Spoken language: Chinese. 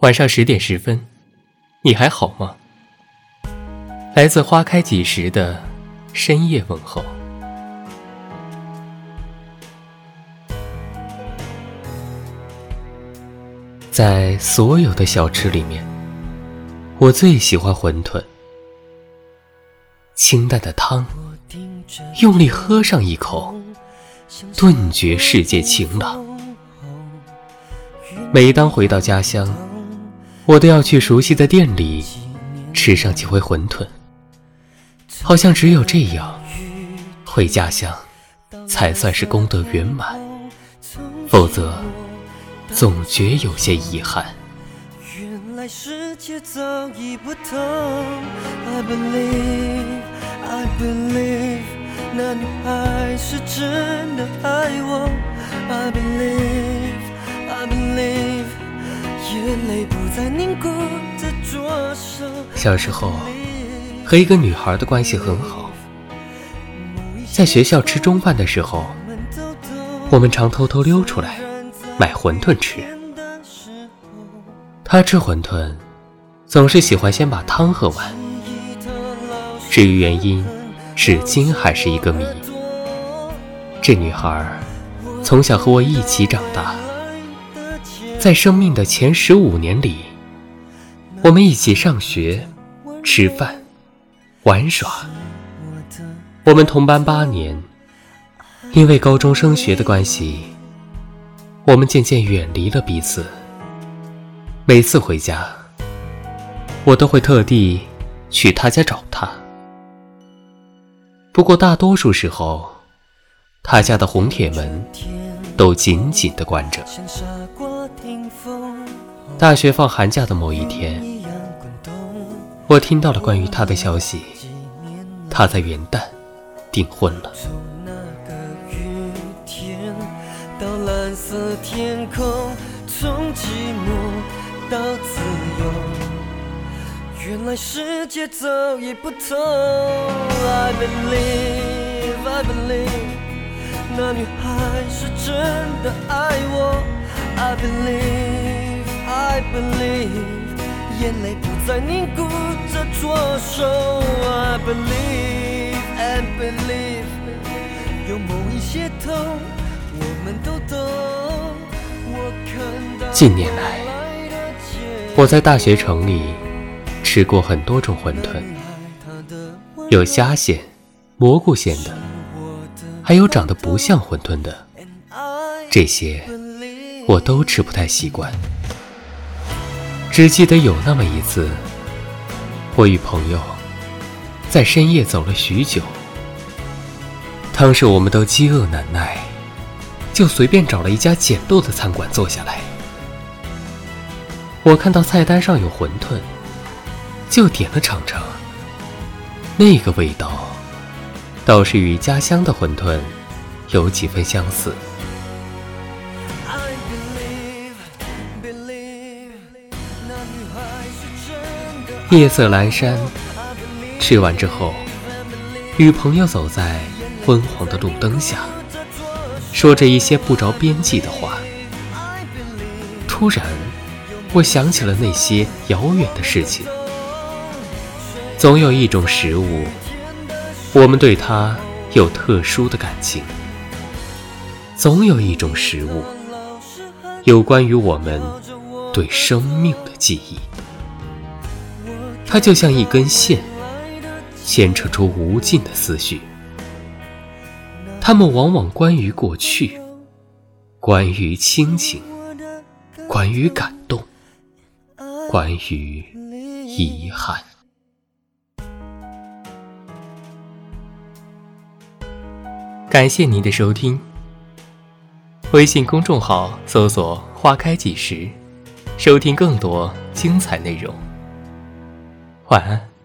晚上十点十分，你还好吗？来自花开几时的深夜问候。在所有的小吃里面，我最喜欢馄饨。清淡的汤，用力喝上一口，顿觉世界晴朗。每当回到家乡，我都要去熟悉的店里吃上几回馄饨，好像只有这样，回家乡才算是功德圆满，否则总觉有些遗憾。原来世界早已不同，I believe, I believe，那女孩是真的爱我，I believe, I believe。小时候，和一个女孩的关系很好。在学校吃中饭的时候，我们常偷偷溜出来买馄饨吃。她吃馄饨，总是喜欢先把汤喝完。至于原因，至今还是一个谜。这女孩从小和我一起长大。在生命的前十五年里，我们一起上学、吃饭、玩耍。我们同班八年，因为高中升学的关系，我们渐渐远离了彼此。每次回家，我都会特地去他家找他。不过大多数时候，他家的红铁门都紧紧地关着。大学放寒假的某一天，我听到了关于他的消息，他在元旦订婚了。从寂寞到自由原来世界早已不同。I believe, I believe，那女孩是真的爱我。I believe, I believe，眼泪不再凝固着左手。I believe, I believe，有某一些痛，我们都懂。我看到近年来，我在大学城里吃过很多种馄饨，有虾馅、蘑菇馅的，还有长得不像馄饨的，这些。我都吃不太习惯，只记得有那么一次，我与朋友在深夜走了许久，当时我们都饥饿难耐，就随便找了一家简陋的餐馆坐下来。我看到菜单上有馄饨，就点了尝尝，那个味道倒是与家乡的馄饨有几分相似。夜色阑珊，吃完之后，与朋友走在昏黄的路灯下，说着一些不着边际的话。突然，我想起了那些遥远的事情。总有一种食物，我们对它有特殊的感情；总有一种食物，有关于我们对生命的记忆。它就像一根线，牵扯出无尽的思绪。它们往往关于过去，关于亲情，关于感动，关于遗憾。感谢您的收听。微信公众号搜索“花开几时”，收听更多精彩内容。晚安。